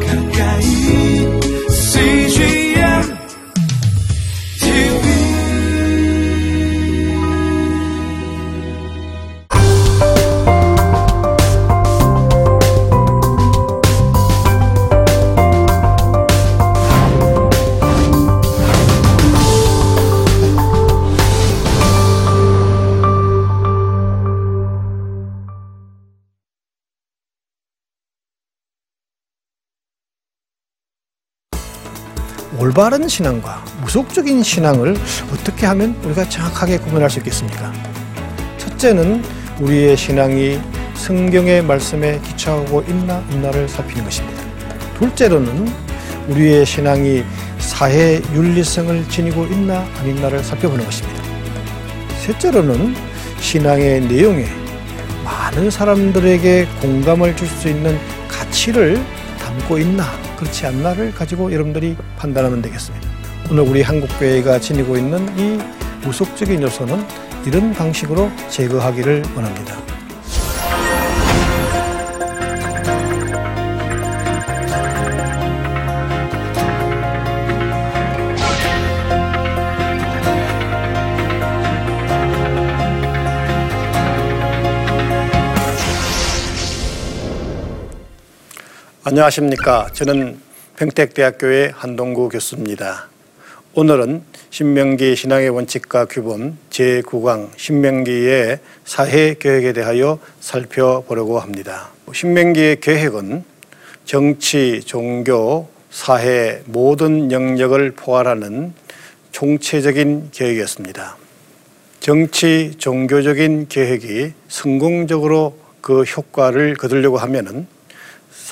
가까 올바른 신앙과 무속적인 신앙을 어떻게 하면 우리가 정확하게 구분할 수 있겠습니까? 첫째는 우리의 신앙이 성경의 말씀에 기초하고 있나 없나를 살피는 것입니다. 둘째로는 우리의 신앙이 사회 윤리성을 지니고 있나 아닌가를 살펴보는 것입니다. 셋째로는 신앙의 내용에 많은 사람들에게 공감을 줄 수 있는 가치를 담고 있나 그렇지 않나를 가지고 여러분들이 판단하면 되겠습니다. 오늘 우리 한국교회가 지니고 있는 이 무속적인 요소는 이런 방식으로 제거하기를 원합니다. 안녕하십니까. 저는 평택대학교의 한동구 교수입니다. 오늘은 신명기 신앙의 원칙과 규범 제9강 신명기의 사회 계획에 대하여 살펴보려고 합니다. 신명기의 계획은 정치, 종교, 사회 모든 영역을 포괄하는 총체적인 계획이었습니다. 정치, 종교적인 계획이 성공적으로 그 효과를 거두려고 하면은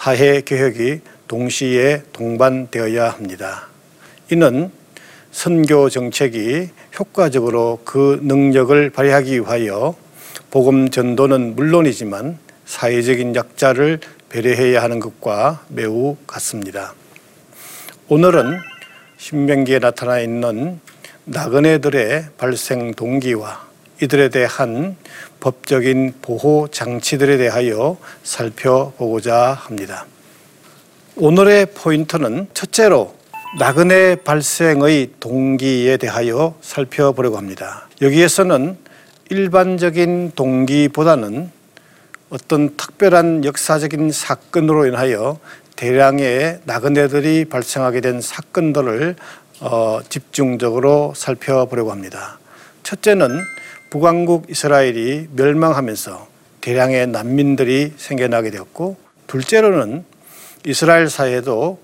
사회 개혁이 동시에 동반되어야 합니다. 이는 선교 정책이 효과적으로 그 능력을 발휘하기 위하여 복음 전도는 물론이지만 사회적인 약자를 배려해야 하는 것과 매우 같습니다. 오늘은 신명기에 나타나 있는 나그네들의 발생 동기와 이들에 대한 법적인 보호 장치들에 대하여 살펴보고자 합니다. 오늘의 포인트는 첫째로 나그네 발생의 동기에 대하여 살펴보려고 합니다. 여기에서는 일반적인 동기보다는 어떤 특별한 역사적인 사건으로 인하여 대량의 나그네들이 발생하게 된 사건들을 어, 집중적으로 살펴보려고 합니다. 첫째는 북왕국 이스라엘이 멸망하면서 대량의 난민들이 생겨나게 되었고 둘째로는 이스라엘 사회도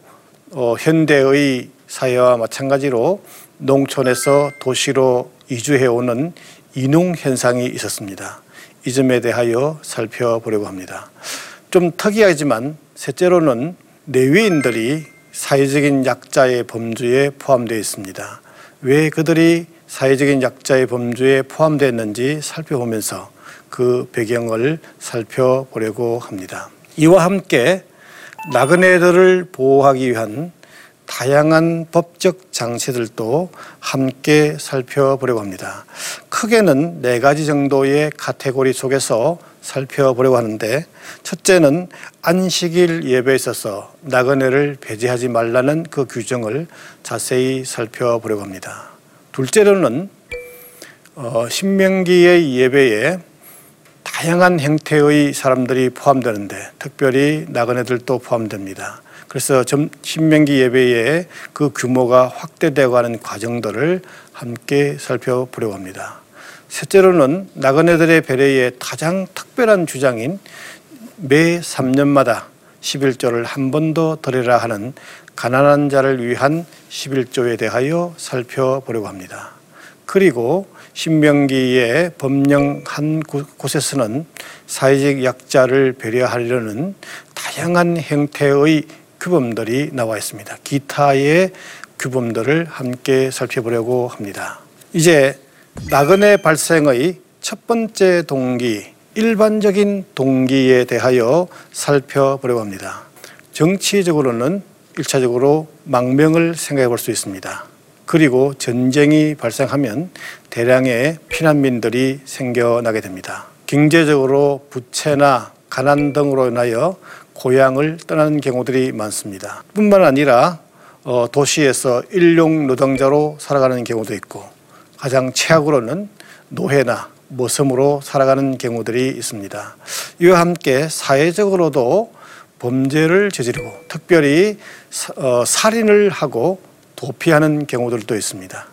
어, 현대의 사회와 마찬가지로 농촌에서 도시로 이주해오는 이농 현상이 있었습니다. 이 점에 대하여 살펴보려고 합니다. 좀 특이하지만 셋째로는 내위인들이 사회적인 약자의 범주에 포함되어 있습니다. 왜 그들이 사회적인 약자의 범주에 포함됐는지 살펴보면서 그 배경을 살펴보려고 합니다. 이와 함께 나그네들을 보호하기 위한 다양한 법적 장치들도 함께 살펴보려고 합니다. 크게는 네 가지 정도의 카테고리 속에서 살펴보려고 하는데 첫째는 안식일 예배에 있어서 나그네를 배제하지 말라는 그 규정을 자세히 살펴보려고 합니다. 둘째로는 어, 신명기의 예배에 다양한 형태의 사람들이 포함되는데 특별히 나그네들도 포함됩니다. 그래서 신명기 예배의 그 규모가 확대되어 가는 과정들을 함께 살펴보려고 합니다. 셋째로는 나그네들의 배려의 가장 특별한 주장인 매 3년마다 11조를 한 번 더 드리라 하는 가난한 자를 위한 11조에 대하여 살펴보려고 합니다. 그리고 신명기의 법령 한 곳에서는 사회적 약자를 배려하려는 다양한 형태의 규범들이 나와 있습니다. 기타의 규범들을 함께 살펴보려고 합니다. 이제 나그네 발생의 첫 번째 동기, 일반적인 동기에 대하여 살펴보려고 합니다. 정치적으로는 일차적으로 망명을 생각해 볼 수 있습니다. 그리고 전쟁이 발생하면 대량의 피난민들이 생겨나게 됩니다. 경제적으로 부채나 가난 등으로 인하여 고향을 떠나는 경우들이 많습니다. 뿐만 아니라 어, 도시에서 일용 노동자로 살아가는 경우도 있고 가장 최악으로는 노예나 모섬으로 살아가는 경우들이 있습니다. 이와 함께 사회적으로도 범죄를 저지르고 특별히 사- 어, 살인을 하고 도피하는 경우들도 있습니다.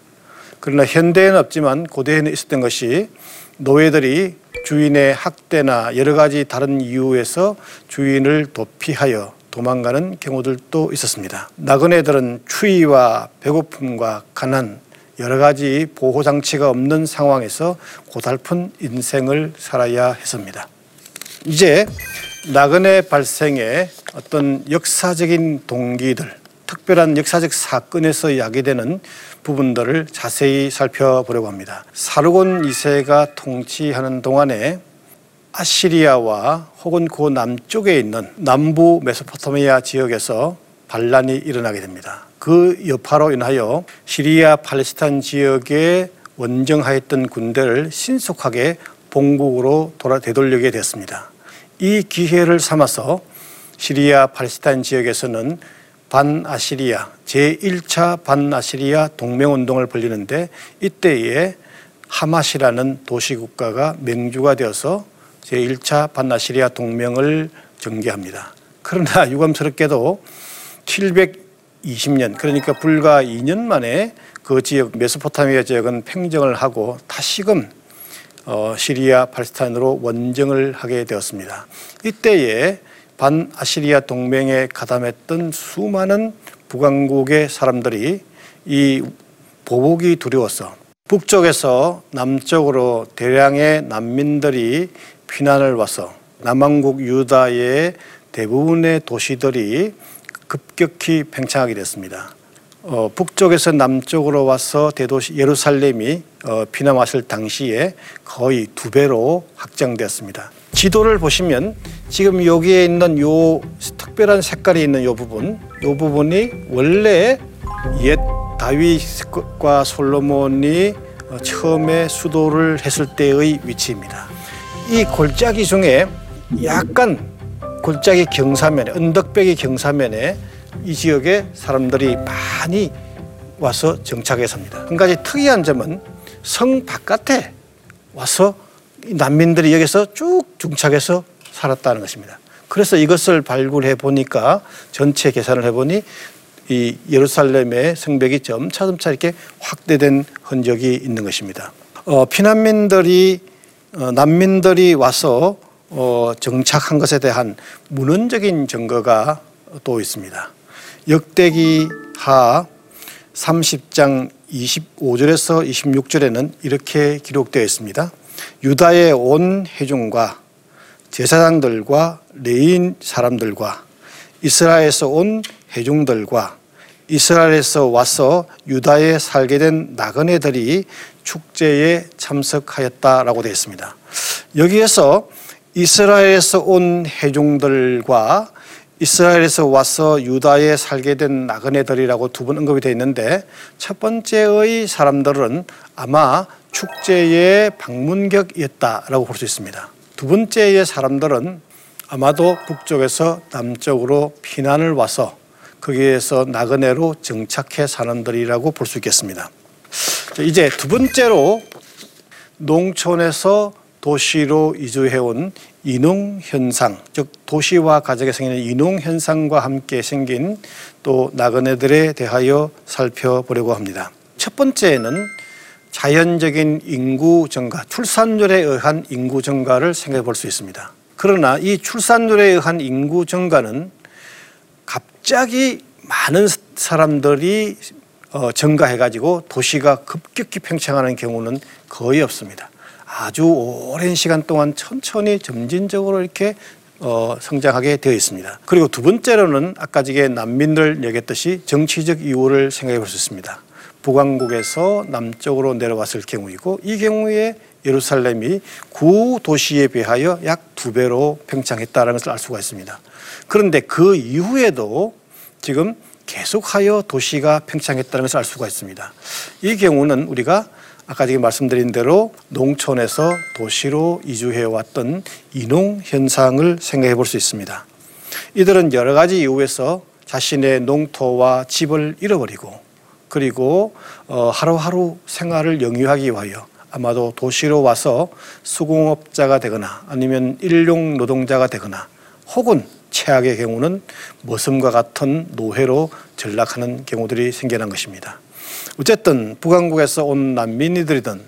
그러나 현대에는 없지만 고대에는 있었던 것이 노예들이 주인의 학대나 여러 가지 다른 이유에서 주인을 도피하여 도망가는 경우들도 있었습니다. 나그네들은 추위와 배고픔과 가난 여러 가지 보호 장치가 없는 상황에서 고달픈 인생을 살아야 했습니다. 이제 나그네 발생의 어떤 역사적인 동기들, 특별한 역사적 사건에서 야기되는 부분들을 자세히 살펴보려고 합니다. 사르곤 2세가 통치하는 동안에 아시리아와 혹은 그 남쪽에 있는 남부 메소포타미아 지역에서 반란이 일어나게 됩니다. 그 여파로 인하여 시리아 팔레스타인 지역에 원정하였던 군대를 신속하게 본국으로 돌아 되돌리게 됐습니다. 이 기회를 삼아서 시리아 팔레스타인 지역에서는 반아시리아 제1차 반아시리아 동맹운동을 벌리는데 이때에 하마시라는 도시국가가 맹주가 되어서 제1차 반아시리아 동맹을 전개합니다. 그러나 유감스럽게도 720년 그러니까 불과 2년 만에 그 지역 메소포타미아 지역은 팽정을 하고 다시금 어, 시리아 팔레스타인으로 원정을 하게 되었습니다. 이때에 반아시리아 동맹에 가담했던 수많은 북왕국의 사람들이 이 보복이 두려워서 북쪽에서 남쪽으로 대량의 난민들이 피난을 와서 남왕국 유다의 대부분의 도시들이 급격히 팽창하게 됐습니다. 어, 북쪽에서 남쪽으로 와서 대도시 예루살렘이 어, 피난 왔을 당시에 거의 두 배로 확장되었습니다. 지도를 보시면 지금 여기에 있는 요 특별한 색깔이 있는 요 부분, 요 부분이 원래 옛 다윗과 솔로몬이 어, 처음에 수도를 했을 때의 위치입니다. 이 골짜기 중에 약간 골짜기 경사면에 언덕배기 경사면에 이 지역에 사람들이 많이 와서 정착해 삽니다. 한 가지 특이한 점은 성 바깥에 와서 이 난민들이 여기서 쭉 정착해서 살았다는 것입니다. 그래서 이것을 발굴해 보니까 전체 계산을 해 보니 이 예루살렘의 성벽이 점차 점차 이렇게 확대된 흔적이 있는 것입니다. 어, 피난민들이 어, 난민들이 와서 어, 정착한 것에 대한 문헌적인 증거가 또 있습니다. 역대기 하 30장 25절에서 26절에는 이렇게 기록되어 있습니다. 유다의 온 회중과 제사장들과 레위 사람들과 이스라엘에서 온 회중들과 이스라엘에서 와서 유다에 살게 된 나그네들이 축제에 참석하였다라고 되어 있습니다. 여기에서 이스라엘에서 온 회중들과 이스라엘에서 와서 유다에 살게 된 나그네들이라고 두 번 언급이 되어 있는데 첫 번째의 사람들은 아마 축제의 방문객이었다라고 볼 수 있습니다. 두 번째의 사람들은 아마도 북쪽에서 남쪽으로 피난을 와서 거기에서 나그네로 정착해 사람들이라고 볼 수 있겠습니다. 자, 이제 두 번째로 농촌에서 도시로 이주해온 이농 현상, 즉 도시와 가정에 생기는 이농 현상과 함께 생긴 또 나그네들에 대하여 살펴보려고 합니다. 첫 번째는 자연적인 인구 증가, 출산율에 의한 인구 증가를 생각해 볼 수 있습니다. 그러나 이 출산율에 의한 인구 증가는 갑자기 많은 사람들이 어, 증가해가지고 도시가 급격히 팽창하는 경우는 거의 없습니다. 아주 오랜 시간 동안 천천히 점진적으로 이렇게 어, 성장하게 되어 있습니다. 그리고 두 번째로는 아까 지게 난민들 얘기했듯이 정치적 이유를 생각해 볼 수 있습니다. 북왕국에서 남쪽으로 내려왔을 경우이고 이 경우에 예루살렘이 구 도시에 비하여 약 두 배로 팽창했다는 것을 알 수가 있습니다. 그런데 그 이후에도 지금 계속하여 도시가 팽창했다는 것을 알 수가 있습니다. 이 경우는 우리가 아까 지금 말씀드린 대로 농촌에서 도시로 이주해 왔던 이농 현상을 생각해 볼 수 있습니다. 이들은 여러 가지 이유에서 자신의 농토와 집을 잃어버리고 그리고 어, 하루하루 생활을 영위하기 위하여 아마도 도시로 와서 수공업자가 되거나 아니면 일용 노동자가 되거나 혹은 최악의 경우는 머슴과 같은 노예로 전락하는 경우들이 생겨난 것입니다. 어쨌든 북한국에서 온 난민이들이든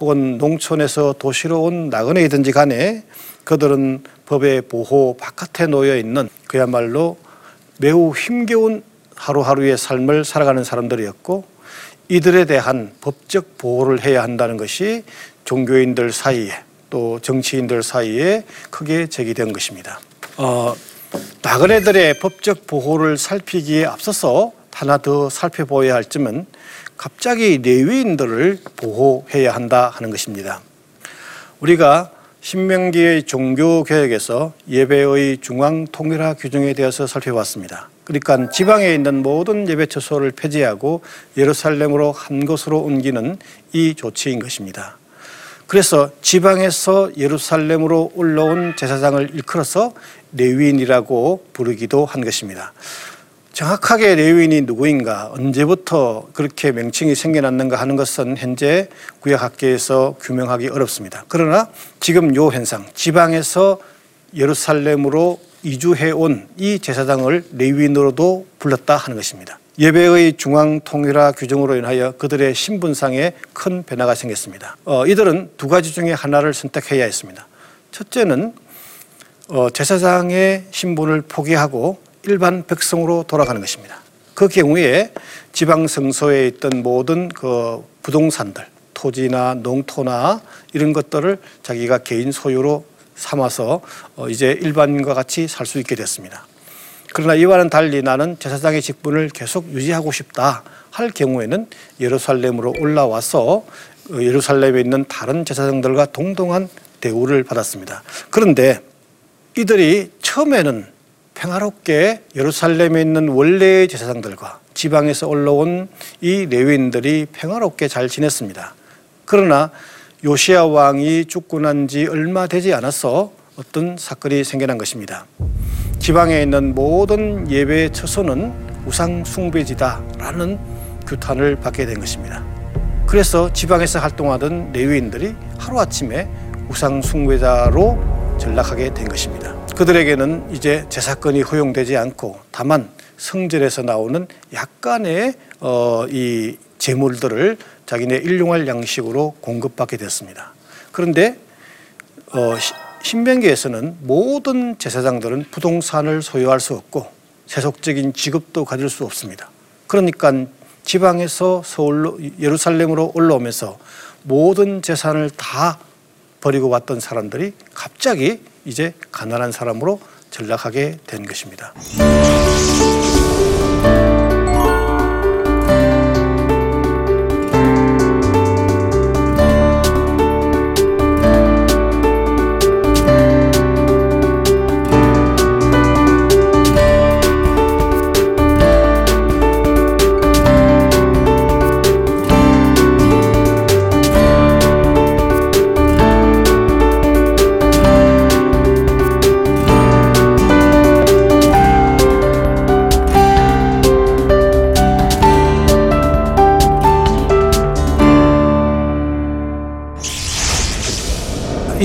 혹은 농촌에서 도시로 온 나그네이든지 간에 그들은 법의 보호 바깥에 놓여 있는 그야말로 매우 힘겨운 하루하루의 삶을 살아가는 사람들이었고 이들에 대한 법적 보호를 해야 한다는 것이 종교인들 사이에 또 정치인들 사이에 크게 제기된 것입니다. 어, 나그네들의 법적 보호를 살피기에 앞서서 하나 더 살펴보아야 할 점은 갑자기 레위인들을 보호해야 한다 하는 것입니다. 우리가 신명기의 종교 개혁에서 예배의 중앙 통일화 규정에 대해서 살펴봤습니다. 그러니까 지방에 있는 모든 예배 처소를 폐지하고 예루살렘으로 한 곳으로 옮기는 이 조치인 것입니다. 그래서 지방에서 예루살렘으로 올라온 제사장을 일컬어서 레위인이라고 부르기도 한 것입니다. 정확하게 레위인이 누구인가 언제부터 그렇게 명칭이 생겨났는가 하는 것은 현재 구약학계에서 규명하기 어렵습니다. 그러나 지금 요 현상 지방에서 예루살렘으로 이주해 온 이 제사장을 레위인으로도 불렀다 하는 것입니다. 예배의 중앙 통일화 규정으로 인하여 그들의 신분상에 큰 변화가 생겼습니다. 어, 이들은 두 가지 중에 하나를 선택해야 했습니다. 첫째는 어, 제사장의 신분을 포기하고 일반 백성으로 돌아가는 것입니다. 그 경우에 지방 성소에 있던 모든 그 부동산들, 토지나 농토나 이런 것들을 자기가 개인 소유로 삼아서 어, 이제 일반인과 같이 살 수 있게 됐습니다. 그러나 이와는 달리 나는 제사장의 직분을 계속 유지하고 싶다 할 경우에는 예루살렘으로 올라와서 어, 예루살렘에 있는 다른 제사장들과 동등한 대우를 받았습니다. 그런데 이들이 처음에는 평화롭게 예루살렘에 있는 원래의 제사장들과 지방에서 올라온 이 레위인들이 평화롭게 잘 지냈습니다. 그러나 요시아 왕이 죽고 난 지 얼마 되지 않아서 어떤 사건이 생겨난 것입니다. 지방에 있는 모든 예배 처소는 우상 숭배지다라는 규탄을 받게 된 것입니다. 그래서 지방에서 활동하던 레위인들이 하루아침에 우상 숭배자로 전락하게 된 것입니다. 그들에게는 이제 제사건이 허용되지 않고 다만 성전에서 나오는 약간의 어, 이 재물들을 자기네 일용할 양식으로 공급받게 됐습니다. 그런데 어, 신명기에서는 모든 제사장들은 부동산을 소유할 수 없고 세속적인 직업도 가질 수 없습니다. 그러니까 지방에서 서울로 예루살렘으로 올라오면서 모든 재산을 다 버리고 왔던 사람들이 갑자기 이제 가난한 사람으로 전락하게 된 것입니다.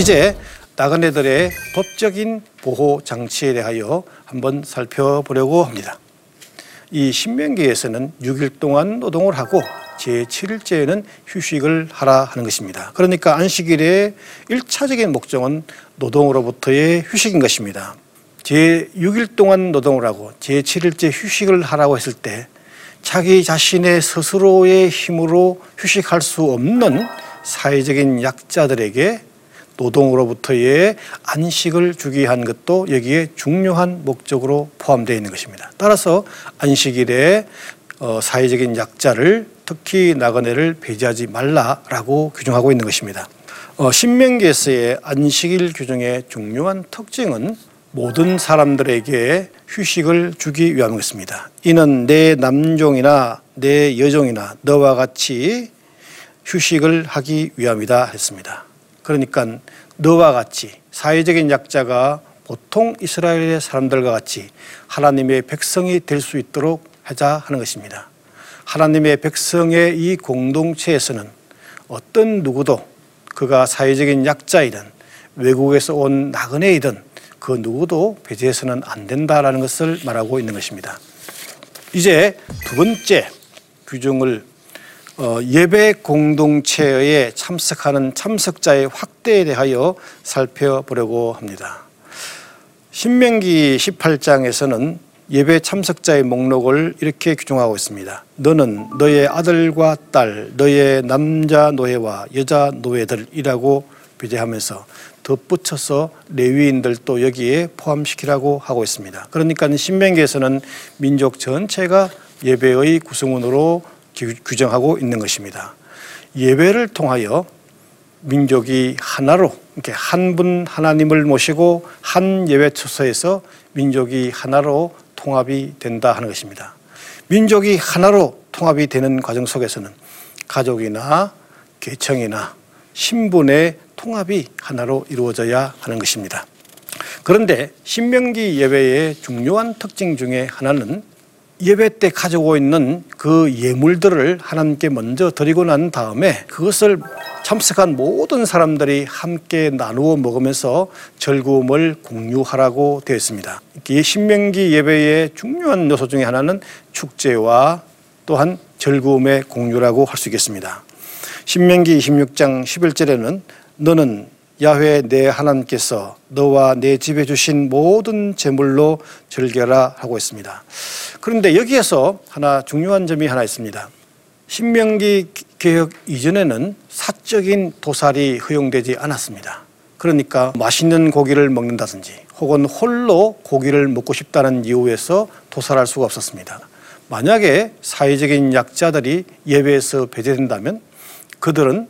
이제 나그네들의 법적인 보호 장치에 대하여 한번 살펴보려고 합니다. 이 신명기에서는 6일 동안 노동을 하고 제7일째에는 휴식을 하라 하는 것입니다. 그러니까 안식일의 1차적인 목적은 노동으로부터의 휴식인 것입니다. 제6일 동안 노동을 하고 제7일째 휴식을 하라고 했을 때 자기 자신의 스스로의 힘으로 휴식할 수 없는 사회적인 약자들에게 노동으로부터의 안식을 주기 위한 것도 여기에 중요한 목적으로 포함되어 있는 것입니다. 따라서 안식일에 어, 사회적인 약자를 특히 나그네를 배제하지 말라라고 규정하고 있는 것입니다. 어, 신명기에서의 안식일 규정의 중요한 특징은 모든 사람들에게 휴식을 주기 위함이었습니다. 이는 내 남종이나 내 여종이나 너와 같이 휴식을 하기 위함이다 했습니다. 그러니까 너와 같이 사회적인 약자가 보통 이스라엘의 사람들과 같이 하나님의 백성이 될 수 있도록 하자 하는 것입니다. 하나님의 백성의 이 공동체에서는 어떤 누구도 그가 사회적인 약자이든 외국에서 온 나그네이든 그 누구도 배제해서는 안 된다라는 것을 말하고 있는 것입니다. 이제 두 번째 규정을 어, 예배 공동체에 참석하는 참석자의 확대에 대하여 살펴보려고 합니다. 신명기 18장에서는 예배 참석자의 목록을 이렇게 규정하고 있습니다. 너는 너의 아들과 딸, 너의 남자 노예와 여자 노예들이라고 배제하면서 덧붙여서 레위인들도 여기에 포함시키라고 하고 있습니다. 그러니까 신명기에서는 민족 전체가 예배의 구성원으로 규정하고 있는 것입니다. 예배를 통하여 민족이 하나로 이렇게 한 분 하나님을 모시고 한 예배 처소에서 민족이 하나로 통합이 된다 하는 것입니다. 민족이 하나로 통합이 되는 과정 속에서는 가족이나 계층이나 신분의 통합이 하나로 이루어져야 하는 것입니다. 그런데 신명기 예배의 중요한 특징 중에 하나는 예배 때 가지고 있는 그 예물들을 하나님께 먼저 드리고 난 다음에 그것을 참석한 모든 사람들이 함께 나누어 먹으면서 즐거움을 공유하라고 되어 있습니다. 이 신명기 예배의 중요한 요소 중에 하나는 축제와 또한 즐거움의 공유라고 할 수 있겠습니다. 신명기 26장 11절에는 너는 야훼 내 하나님께서 너와 내 집에 주신 모든 재물로 즐겨라 하고 있습니다. 그런데 여기에서 하나 중요한 점이 하나 있습니다. 신명기 개혁 이전에는 사적인 도살이 허용되지 않았습니다. 그러니까 맛있는 고기를 먹는다든지 혹은 홀로 고기를 먹고 싶다는 이유에서 도살할 수가 없었습니다. 만약에 사회적인 약자들이 예배에서 배제된다면 그들은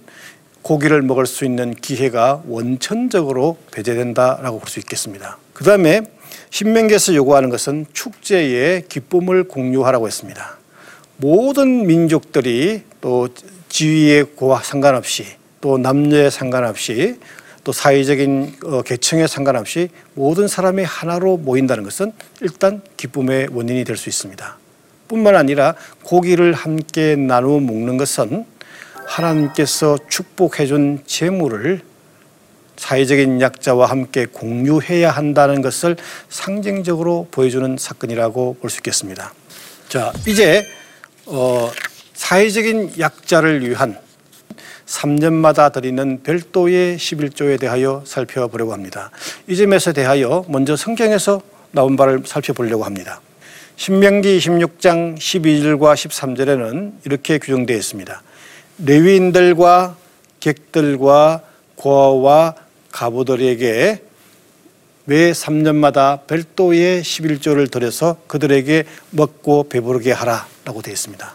고기를 먹을 수 있는 기회가 원천적으로 배제된다라고 볼 수 있겠습니다. 그 다음에 신명기에서 요구하는 것은 축제의 기쁨을 공유하라고 했습니다. 모든 민족들이 또 고와 상관없이 또 남녀에 상관없이 또 사회적인 어, 계층에 상관없이 모든 사람이 하나로 모인다는 것은 일단 기쁨의 원인이 될 수 있습니다. 뿐만 아니라 고기를 함께 나누어 먹는 것은 하나님께서 축복해 준 재물을 사회적인 약자와 함께 공유해야 한다는 것을 상징적으로 보여주는 사건이라고 볼 수 있겠습니다. 자, 이제 어, 사회적인 약자를 위한 3년마다 드리는 별도의 11조에 대하여 살펴보려고 합니다. 이 점에서 대하여 먼저 성경에서 나온 바를 살펴보려고 합니다. 신명기 26장 12절과 13절에는 이렇게 규정되어 있습니다. 레위인들과 객들과 고아와 가부들에게 매 3년마다 별도의 11조를 들여서 그들에게 먹고 배부르게 하라라고 되어 있습니다.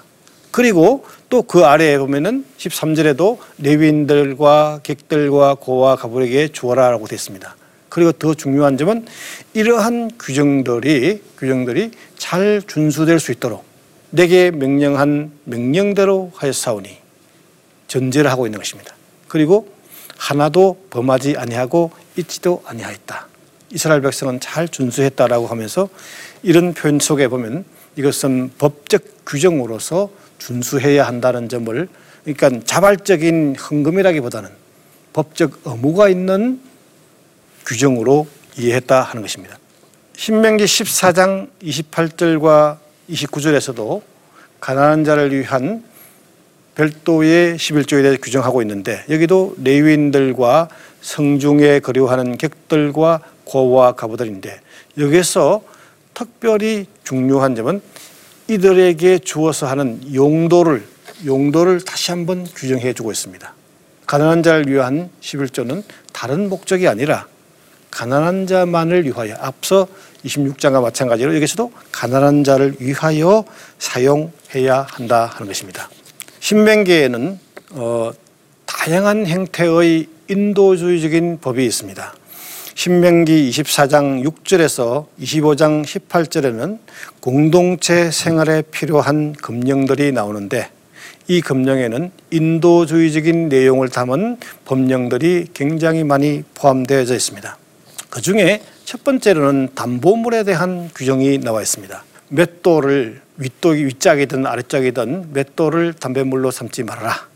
그리고 또 그 아래에 보면은 13절에도 레위인들과 객들과 고와 가부에게 주어라라고 되어 있습니다. 그리고 더 중요한 점은 이러한 규정들이 규정들이 잘 준수될 수 있도록 내게 명령한 명령대로 하였사오니 전제를 하고 있는 것입니다. 그리고 하나도 범하지 아니하고 잊지도 아니하였다. 이스라엘 백성은 잘 준수했다라고 하면서 이런 표현 속에 보면 이것은 법적 규정으로서 준수해야 한다는 점을 그러니까 자발적인 헌금이라기보다는 법적 의무가 있는 규정으로 이해했다 하는 것입니다. 신명기 14장 28절과 29절에서도 가난한 자를 위한 별도의 11조에 대해 규정하고 있는데 여기도 레위인들과 성중에 거류하는 객들과 고와 가부들인데 여기서 특별히 중요한 점은 이들에게 주어서 하는 용도를 용도를 다시 한번 규정해 주고 있습니다. 가난한 자를 위한 11조는 다른 목적이 아니라 가난한 자만을 위하여 앞서 26장과 마찬가지로 여기서도 가난한 자를 위하여 사용해야 한다 하는 것입니다. 신명기에는 어, 다양한 형태의 인도주의적인 법이 있습니다. 신명기 24장 6절에서 25장 18절에는 공동체 생활에 필요한 금령들이 나오는데 이 금령에는 인도주의적인 내용을 담은 법령들이 굉장히 많이 포함되어 있습니다. 그 중에 첫 번째로는 담보물에 대한 규정이 나와 있습니다. 맷돌을 윗독이 윗짝이든 아랫짝이든 맷돌을 담배물로 삼지 말아라.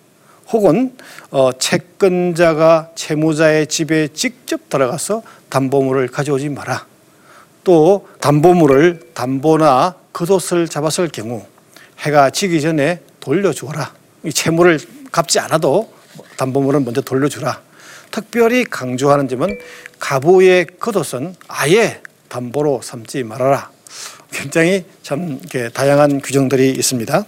혹은 어, 채권자가 채무자의 집에 직접 들어가서 담보물을 가져오지 마라. 또 담보물을 담보나 겉옷을 잡았을 경우 해가 지기 전에 돌려주어라. 이 채무를 갚지 않아도 담보물은 먼저 돌려주라. 특별히 강조하는 점은 가부의 겉옷은 아예 담보로 삼지 말아라. 굉장히 참 다양한 규정들이 있습니다.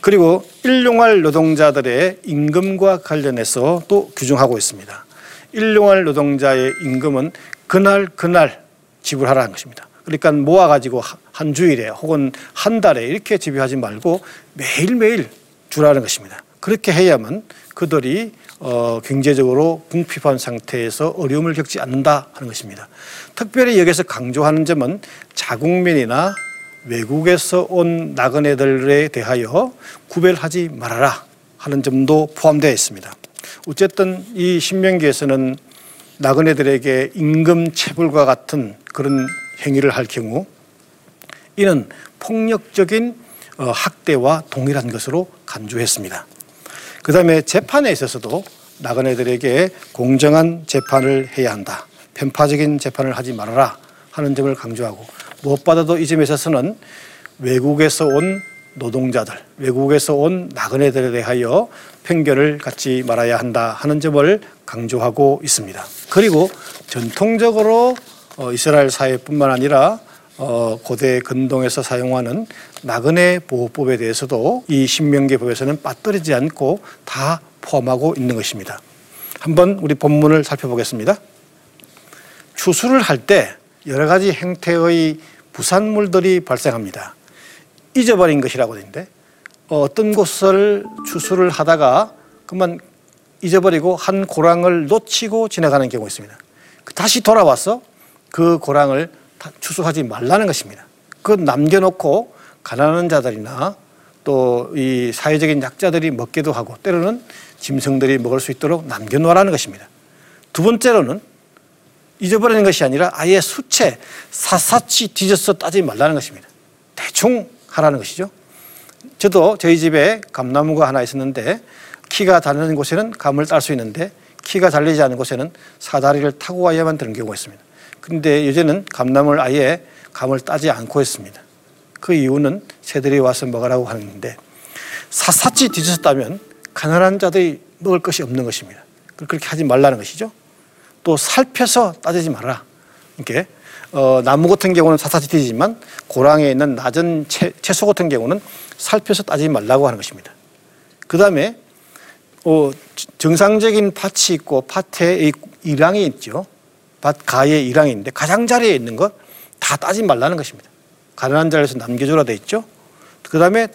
그리고 일용할 노동자들의 임금과 관련해서 또 규정하고 있습니다. 일용할 노동자의 임금은 그날 그날 지불하라는 것입니다. 그러니까 모아가지고 한 주일에 혹은 한 달에 이렇게 지불하지 말고 매일매일 주라는 것입니다. 그렇게 해야만 그들이 어, 경제적으로 궁핍한 상태에서 어려움을 겪지 않는다 하는 것입니다. 특별히 여기서 강조하는 점은 자국민이나 외국에서 온 나그네들에 대하여 구별하지 말아라 하는 점도 포함되어 있습니다. 어쨌든 이 신명기에서는 나그네들에게 임금 체불과 같은 그런 행위를 할 경우 이는 폭력적인 어, 학대와 동일한 것으로 간주했습니다. 그 다음에 재판에 있어서도 나그네들에게 공정한 재판을 해야 한다. 편파적인 재판을 하지 말아라 하는 점을 강조하고 무엇보다도 이 점에 있어서는 외국에서 온 노동자들, 외국에서 온 나그네들에 대하여 편견을 갖지 말아야 한다 하는 점을 강조하고 있습니다. 그리고 전통적으로 어, 이스라엘 사회뿐만 아니라 어, 고대 근동에서 사용하는 나그네 보호법에 대해서도 이 신명기법에서는 빠뜨리지 않고 다 포함하고 있는 것입니다. 한번 우리 본문을 살펴보겠습니다. 추수를 할 때 여러 가지 행태의 부산물들이 발생합니다. 잊어버린 것이라고 되는데 어, 어떤 곳을 추수를 하다가 그만 잊어버리고 한 고랑을 놓치고 지나가는 경우가 있습니다. 다시 돌아와서 그 고랑을 추수하지 말라는 것입니다. 그 남겨놓고 가난한 자들이나 또 이 사회적인 약자들이 먹기도 하고 때로는 짐승들이 먹을 수 있도록 남겨놓으라는 것입니다. 두 번째로는 잊어버리는 것이 아니라 아예 수채 샅샅이 뒤져서 따지 말라는 것입니다. 대충 하라는 것이죠. 저도 저희 집에 감나무가 하나 있었는데 키가 닿는 곳에는 감을 딸 수 있는데 키가 달리지 않은 곳에는 사다리를 타고 와야만 되는 경우가 있습니다. 그런데 요새는 감나무를 아예 감을 따지 않고 있습니다. 그 이유는 새들이 와서 먹으라고 하는데 샅샅이 뒤졌다면 가난한 자들이 먹을 것이 없는 것입니다. 그렇게 하지 말라는 것이죠. 또 살펴서 따지지 말라. 이렇게 어, 나무 같은 경우는 샅샅이 뒤지지만 고랑에 있는 낮은 채, 채소 같은 경우는 살펴서 따지지 말라고 하는 것입니다. 그 다음에 어, 정상적인 밭이 있고 밭에 이랑이 있죠. 밭 가에 이랑이 있는데 가장자리에 있는 것 다 따지 말라는 것입니다. 가난한 자리에서 남겨주라 돼 있죠. 그 다음에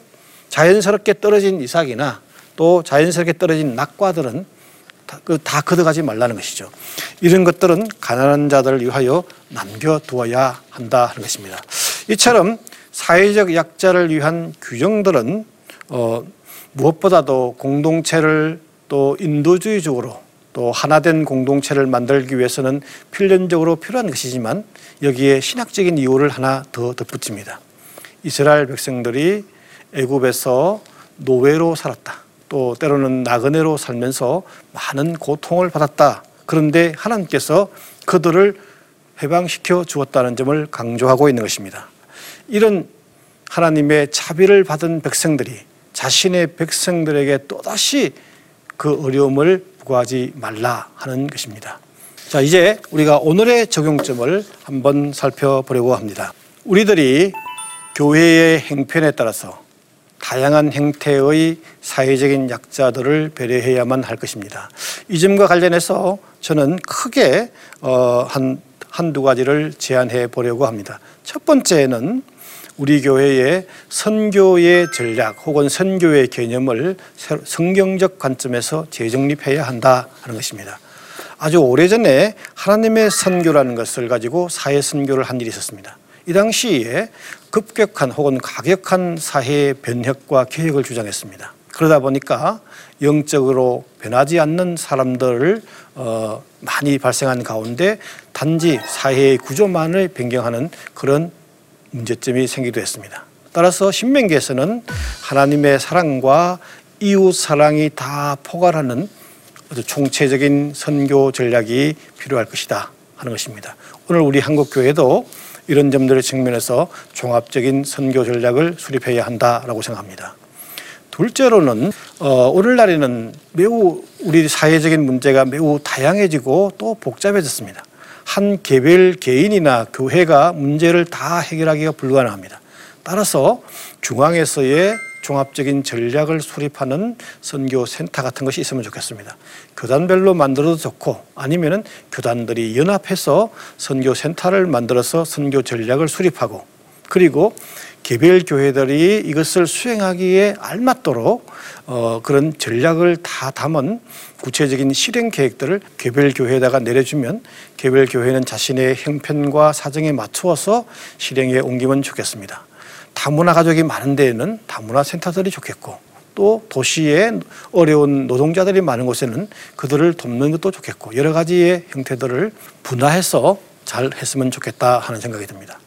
자연스럽게 떨어진 이삭이나 또 자연스럽게 떨어진 낙과들은 다, 그다 걷어가지 말라는 것이죠. 이런 것들은 가난한 자들을 위하여 남겨두어야 한다 하는 것입니다. 이처럼 사회적 약자를 위한 규정들은 어, 무엇보다도 공동체를 또 인도주의적으로 또 하나된 공동체를 만들기 위해서는 필연적으로 필요한 것이지만 여기에 신학적인 이유를 하나 더 덧붙입니다. 이스라엘 백성들이 애굽에서 노예로 살았다. 또 때로는 나그네로 살면서 많은 고통을 받았다. 그런데 하나님께서 그들을 해방시켜 주었다는 점을 강조하고 있는 것입니다. 이런 하나님의 자비를 받은 백성들이 자신의 백성들에게 또다시 그 어려움을 부과하지 말라 하는 것입니다. 자, 이제 우리가 오늘의 적용점을 한번 살펴보려고 합니다. 우리들이 교회의 행편에 따라서 다양한 행태의 사회적인 약자들을 배려해야만 할 것입니다. 이 점과 관련해서 저는 크게 어, 한 한두 가지를 제안해 보려고 합니다. 첫 번째는 우리 교회의 선교의 전략 혹은 선교의 개념을 성경적 관점에서 재정립해야 한다 하는 것입니다. 아주 오래전에 하나님의 선교라는 것을 가지고 사회 선교를 한 일이 있었습니다. 이 당시에 급격한 혹은 가격한 사회의 변혁과 개혁을 주장했습니다. 그러다 보니까 영적으로 변하지 않는 사람들을 어, 많이 발생한 가운데 단지 사회의 구조만을 변경하는 그런 문제점이 생기기도 했습니다. 따라서 신명기에서는 하나님의 사랑과 이웃 사랑이 다 포괄하는 아주 총체적인 선교 전략이 필요할 것이다 하는 것입니다. 오늘 우리 한국 교회도 이런 점들을 측면에서 종합적인 선교 전략을 수립해야 한다라고 생각합니다. 둘째로는 어, 오늘날에는 매우 우리 사회적인 문제가 매우 다양해지고 또 복잡해졌습니다. 한 개별 개인이나 교회가 문제를 다 해결하기가 불가능합니다. 따라서 중앙에서의 종합적인 전략을 수립하는 선교 센터 같은 것이 있으면 좋겠습니다. 교단별로 만들어도 좋고 아니면은 교단들이 연합해서 선교 센터를 만들어서 선교 전략을 수립하고 그리고 개별 교회들이 이것을 수행하기에 알맞도록 어, 그런 전략을 다 담은 구체적인 실행 계획들을 개별 교회에다가 내려주면 개별 교회는 자신의 형편과 사정에 맞추어서 실행에 옮기면 좋겠습니다. 다문화 가족이 많은 데에는 다문화 센터들이 좋겠고 또 도시에 어려운 노동자들이 많은 곳에는 그들을 돕는 것도 좋겠고 여러 가지의 형태들을 분화해서 잘 했으면 좋겠다 하는 생각이 듭니다.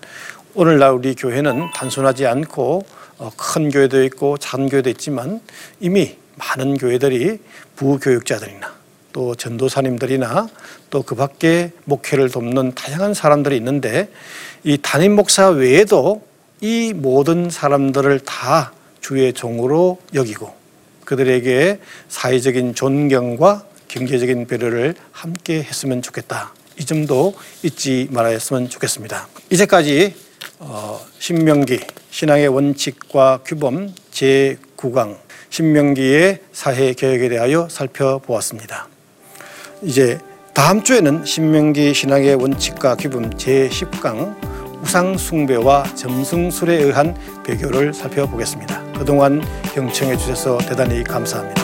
오늘날 우리 교회는 단순하지 않고 어, 큰 교회도 있고 작은 교회도 있지만 이미 많은 교회들이 부교육자들이나 또 전도사님들이나 또 그 밖에 목회를 돕는 다양한 사람들이 있는데 이 담임 목사 외에도 이 모든 사람들을 다 주의 종으로 여기고 그들에게 사회적인 존경과 경제적인 배려를 함께 했으면 좋겠다. 이 점도 잊지 말았으면 좋겠습니다. 이제까지 어, 신명기 신앙의 원칙과 규범 제 9강 신명기의 사회 개혁에 대하여 살펴보았습니다. 이제 다음 주에는 신명기 신앙의 원칙과 규범 제 10강 우상 숭배와 점승술에 의한 배교를 살펴보겠습니다. 그동안 경청해 주셔서 대단히 감사합니다.